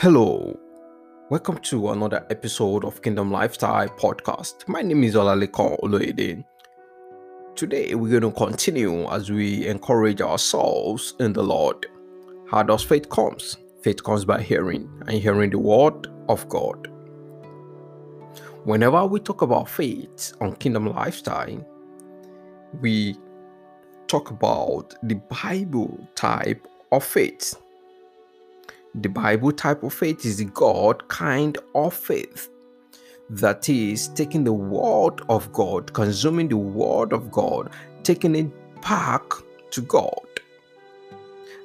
Hello, welcome to another episode of Kingdom Lifestyle Podcast. My name is Olaleko Oloede. Today we're going to continue as we encourage ourselves in the Lord. How does faith comes? Faith comes by hearing and hearing the word of God. Whenever we talk about faith on Kingdom Lifestyle, we talk about the Bible type of faith. The Bible type of faith is the God kind of faith. That is taking the word of God, consuming the word of God, taking it back to God.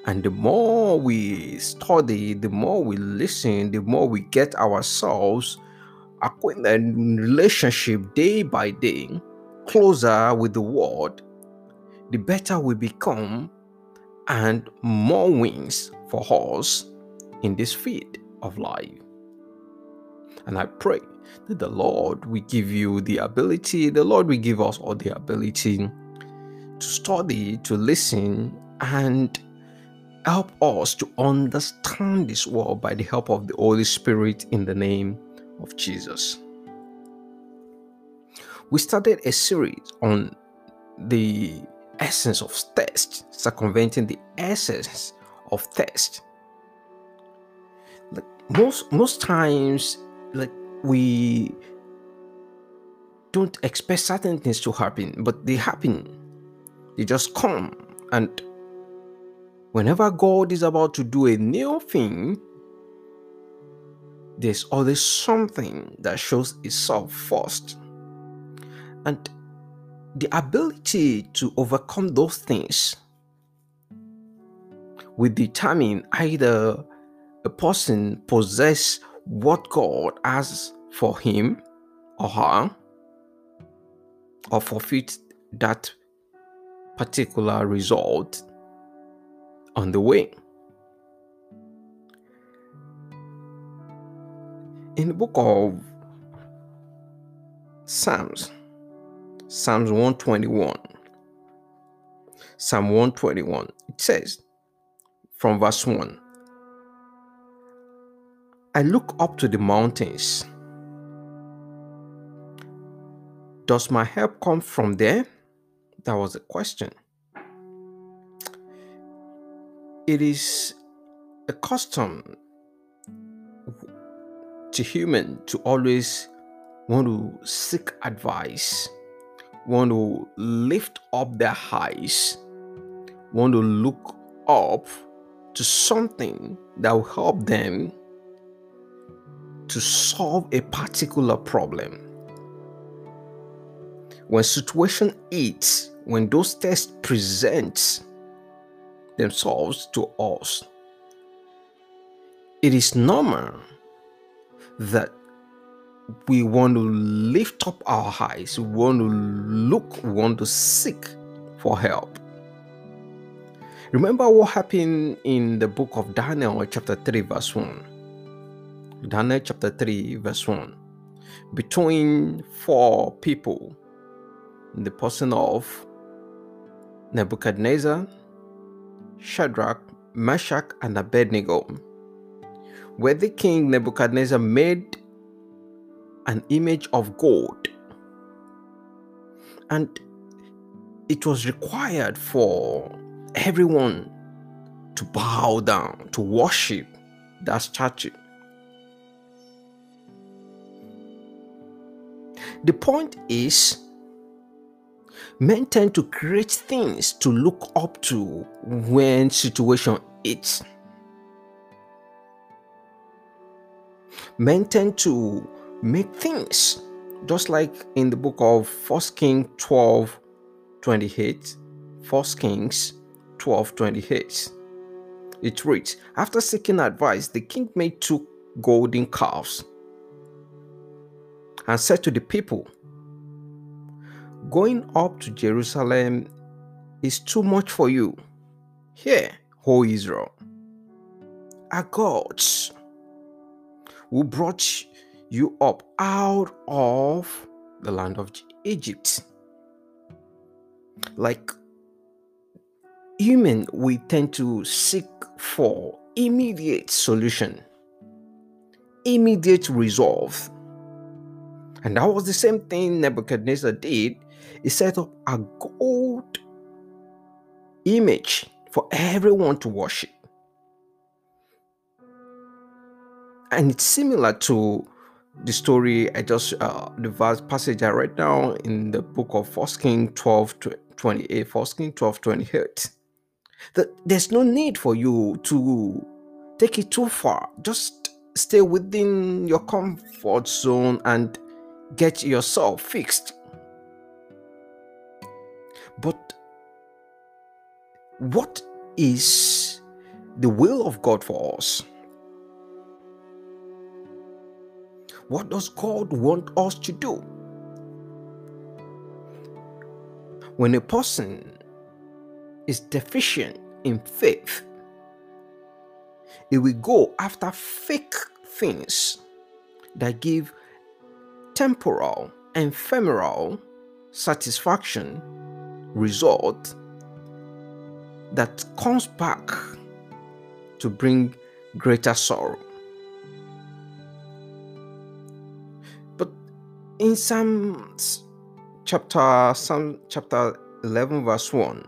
And the more we study, the more we listen, the more we get ourselves acquainted in relationship day by day, closer with the word, the better we become and more wins for us in this field of life. And I pray that the Lord will give you the ability, the Lord will give us all the ability to study, to listen, and help us to understand this world by the help of the Holy Spirit in the name of Jesus. We started a series on the essence of test, circumventing the essence of test most most times like we don't expect certain things to happen but they happen. They just come. And whenever god is about to do a new thing there's always something that shows itself first. And the ability to overcome those things will determine either a person possess what God has for him or her or forfeit that particular result on the way. In the book of Psalms, Psalms 121, Psalm 121, it says from verse 1 I look up to the mountains. Does my help come from there? That was the question. It is a custom to human to always want to seek advice, want to lift up their eyes, want to look up to something that will help them to solve a particular problem. When situation hits, when those tests present themselves to us, it is normal that we want to lift up our eyes, we want to look, we want to seek for help. Remember what happened in the book of Daniel, chapter 3, verse 1. Daniel chapter 3, verse 1. Between four people, in the person of Nebuchadnezzar, Shadrach, Meshach, and Abednego, where the king Nebuchadnezzar made an image of gold. And it was required for everyone to bow down, to worship that statue. The point is, men tend to create things to look up to when situation hits. Men tend to make things just like in the book of First King 12 28. First Kings 12 28. It reads, After seeking advice, the king made two golden calves and said to the people, Going up to Jerusalem is too much for you. Here, O Israel, are gods who brought you up out of the land of Egypt. Like human, we tend to seek for immediate solution immediate resolve. And that was the same thing Nebuchadnezzar did. He set up a gold image for everyone to worship. And it's similar to the story I just, uh, the verse passage I read now in the book of First King 12 28, First King 12 28. That there's no need for you to take it too far. Just stay within your comfort zone and get yourself fixed. But what is the will of God for us? What does God want us to do? When a person is deficient in faith, it will go after fake things that give temporal ephemeral satisfaction result that comes back to bring greater sorrow. But in Psalms chapter Psalm chapter 11 verse 1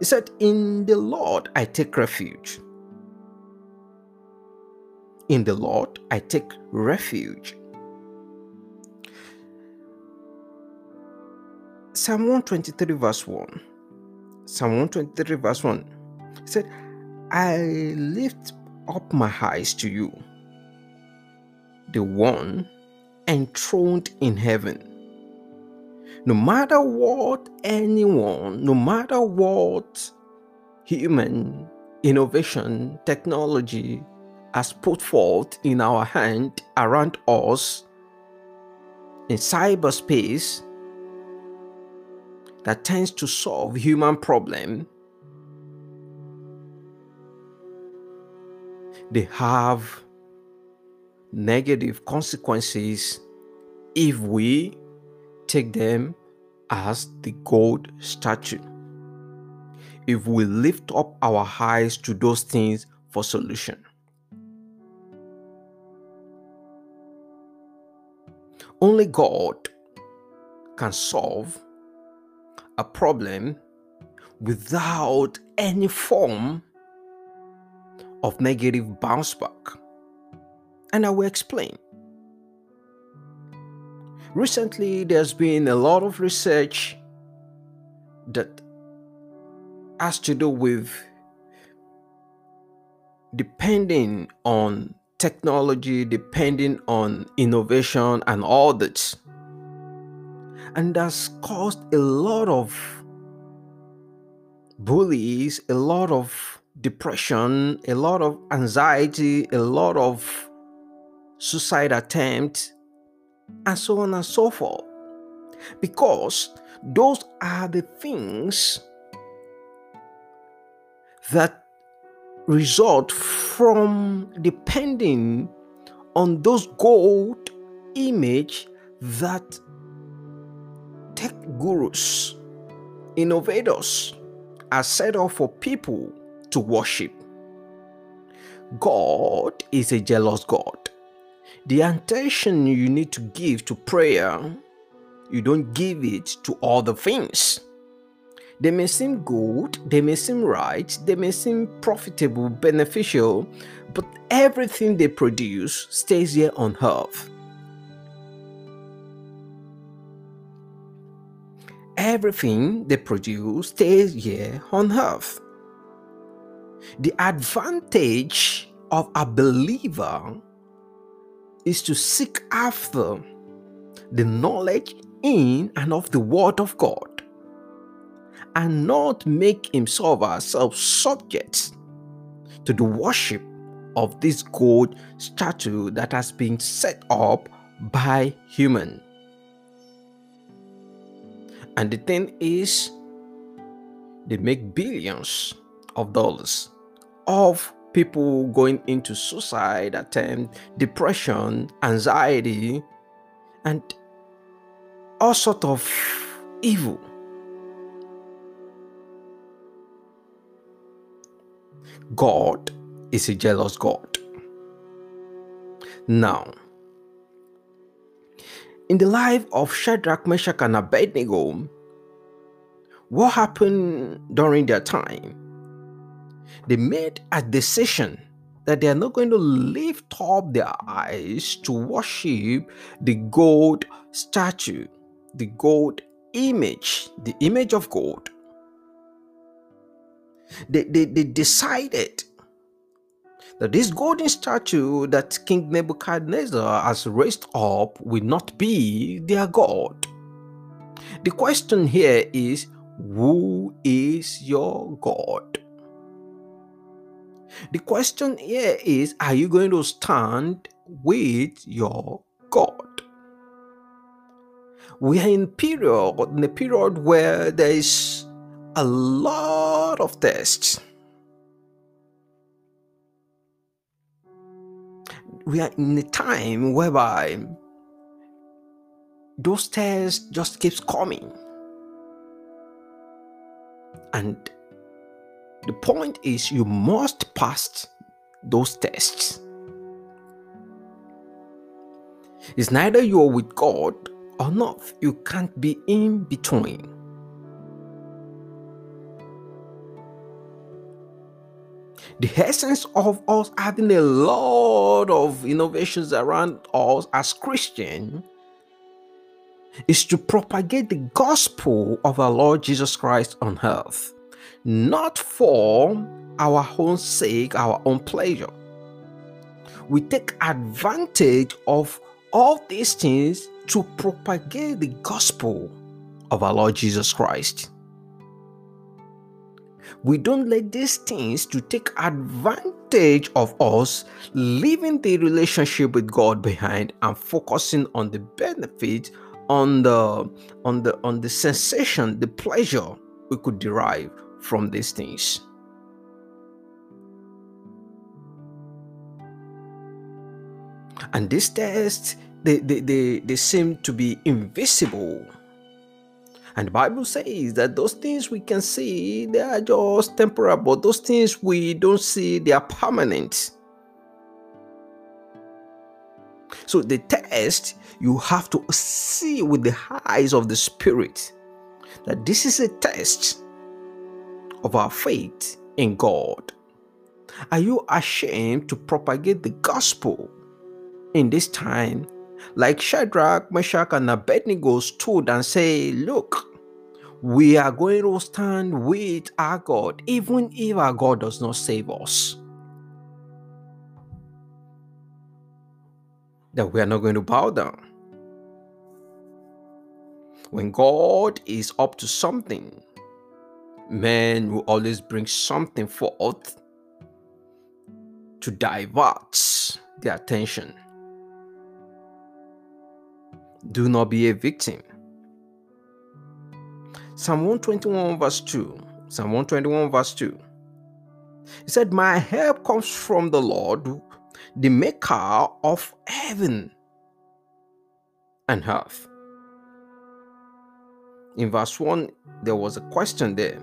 it said in the Lord I take refuge in the Lord I take refuge Psalm 123 verse 1 Psalm 123 verse 1 it said I lift up my eyes to you the one enthroned in heaven. No matter what anyone, no matter what human innovation, technology has put forth in our hand around us in cyberspace that tends to solve human problem they have negative consequences if we take them as the gold statue. If we lift up our eyes to those things for solution. Only God can solve a problem without any form of negative bounce back. And I will explain. Recently, there's been a lot of research that has to do with depending on technology, depending on innovation, and all that. And that's caused a lot of bullies, a lot of depression, a lot of anxiety, a lot of suicide attempts and so on and so forth. Because those are the things that result from depending on those gold image that tech gurus innovators are set up for people to worship god is a jealous god the attention you need to give to prayer, you don't give it to other things. They may seem good, they may seem right, they may seem profitable, beneficial, but everything they produce stays here on earth. Everything they produce stays here on earth. The advantage of a believer is to seek after the knowledge in and of the Word of God and not make himself ourselves subject to the worship of this gold statue that has been set up by human. And the thing is, they make billions of dollars of people going into suicide attempt, depression, anxiety, and all sort of evil. God is a jealous God. Now, in the life of Shadrach, Meshach, and Abednego, what happened during their time? They made a decision that they are not going to lift up their eyes to worship the gold statue, the gold image, the image of God. They, they, they decided that this golden statue that King Nebuchadnezzar has raised up will not be their God. The question here is who is your God? The question here is Are you going to stand with your God? We are in period in a period where there is a lot of tests. We are in a time whereby those tests just keeps coming. And the point is, you must pass those tests. It's neither you are with God or not. You can't be in between. The essence of us having a lot of innovations around us as Christian is to propagate the gospel of our Lord Jesus Christ on earth not for our own sake, our own pleasure. We take advantage of all these things to propagate the gospel of our Lord Jesus Christ. We don't let these things to take advantage of us leaving the relationship with God behind and focusing on the benefit on the on the on the sensation the pleasure we could derive from these things. And these tests, they, they, they, they seem to be invisible. And the Bible says that those things we can see, they are just temporal, but those things we don't see, they are permanent. So the test, you have to see with the eyes of the Spirit that this is a test of our faith in God? Are you ashamed to propagate the gospel in this time? Like Shadrach, Meshach, and Abednego stood and say, Look, we are going to stand with our God, even if our God does not save us. That we are not going to bow down. When God is up to something, men will always bring something forth to divert their attention. Do not be a victim. Psalm 121, verse 2. Psalm 121, verse 2. He said, My help comes from the Lord, the maker of heaven and earth. In verse 1, there was a question there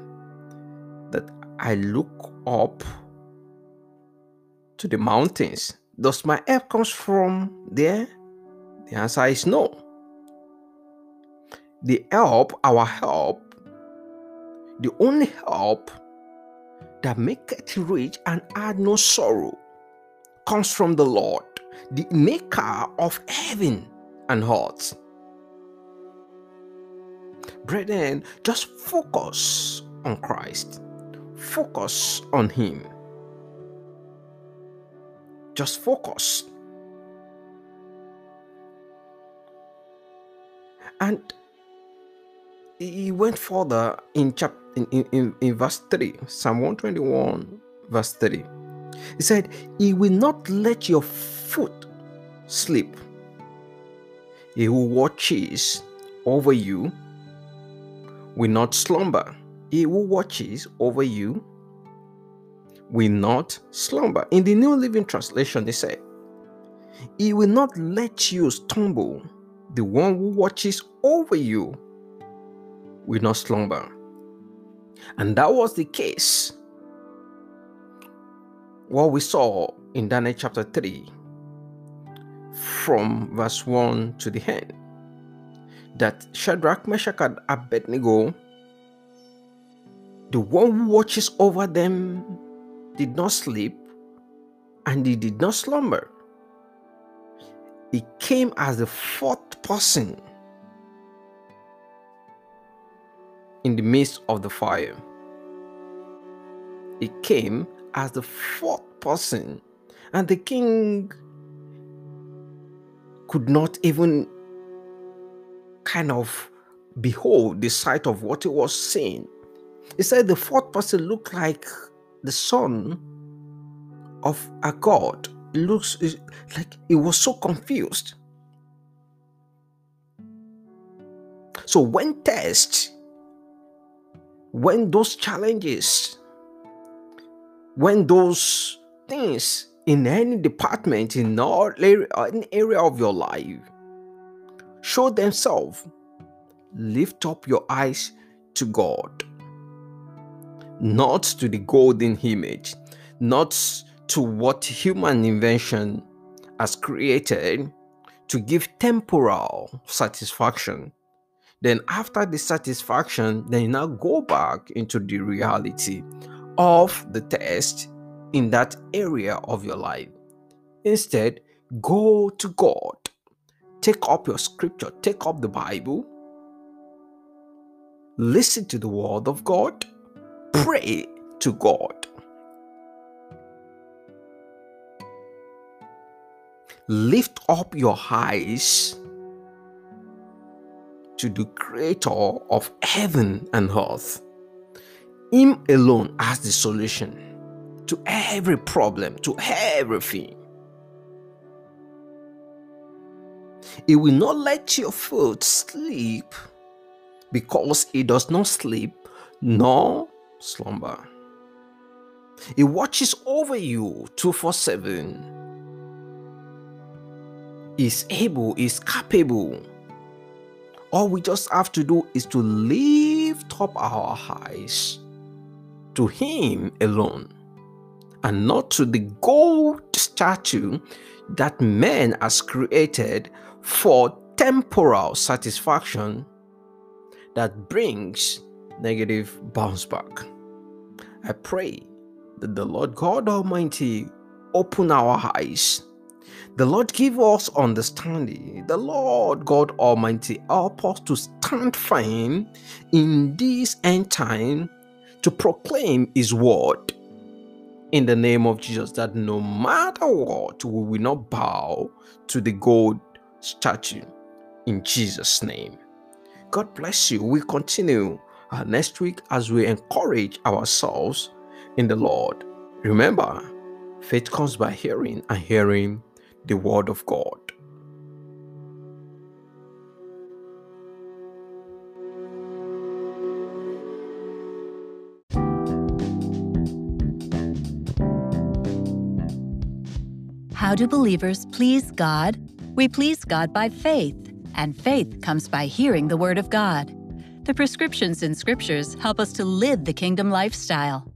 that I look up to the mountains. Does my help comes from there? The answer is no. The help, our help, the only help that maketh rich and add no sorrow comes from the Lord, the maker of heaven and earth. Brethren, just focus on Christ. Focus on Him. Just focus. And he went further in chapter in, in, in verse 3, Psalm 121, verse 3. He said, He will not let your foot slip. He who watches over you will not slumber. He who watches over you will not slumber. In the New Living Translation, they say, He will not let you stumble. The one who watches over you will not slumber. And that was the case. What we saw in Daniel chapter 3 from verse 1 to the end that Shadrach, Meshach, and Abednego, the one who watches over them, did not sleep and he did not slumber. He came as the fourth person in the midst of the fire. He came as the fourth person, and the king could not even kind of behold the sight of what he was seeing. He said the fourth person looked like the son of a god. It looks like he was so confused. So when tests, when those challenges, when those things in any department, in all area, any area of your life, show themselves, lift up your eyes to God, not to the golden image, not to what human invention has created to give temporal satisfaction. Then, after the satisfaction, then you now go back into the reality of the test in that area of your life. Instead, go to God. Take up your scripture, take up the Bible, listen to the word of God, pray to God. Lift up your eyes to the creator of heaven and earth. Him alone has the solution to every problem, to everything. He will not let your foot sleep because he does not sleep nor slumber. He watches over you 247. Is able, is capable. All we just have to do is to lift up our eyes to Him alone and not to the gold statue that man has created for temporal satisfaction that brings negative bounce back. I pray that the Lord God Almighty open our eyes. The Lord give us understanding. The Lord God Almighty help us to stand firm in this end time to proclaim His word in the name of Jesus that no matter what, we will not bow to the gold statue in Jesus' name. God bless you. We continue uh, next week as we encourage ourselves in the Lord. Remember, faith comes by hearing, and hearing the word of God. How do believers please God? We please God by faith, and faith comes by hearing the Word of God. The prescriptions in Scriptures help us to live the kingdom lifestyle.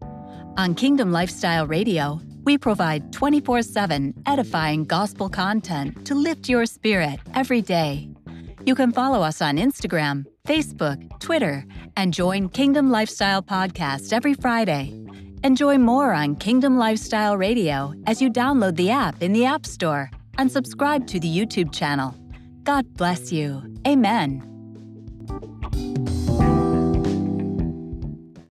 On Kingdom Lifestyle Radio, we provide 24 7 edifying gospel content to lift your spirit every day. You can follow us on Instagram, Facebook, Twitter, and join Kingdom Lifestyle Podcast every Friday. Enjoy more on Kingdom Lifestyle Radio as you download the app in the App Store and subscribe to the YouTube channel. God bless you. Amen.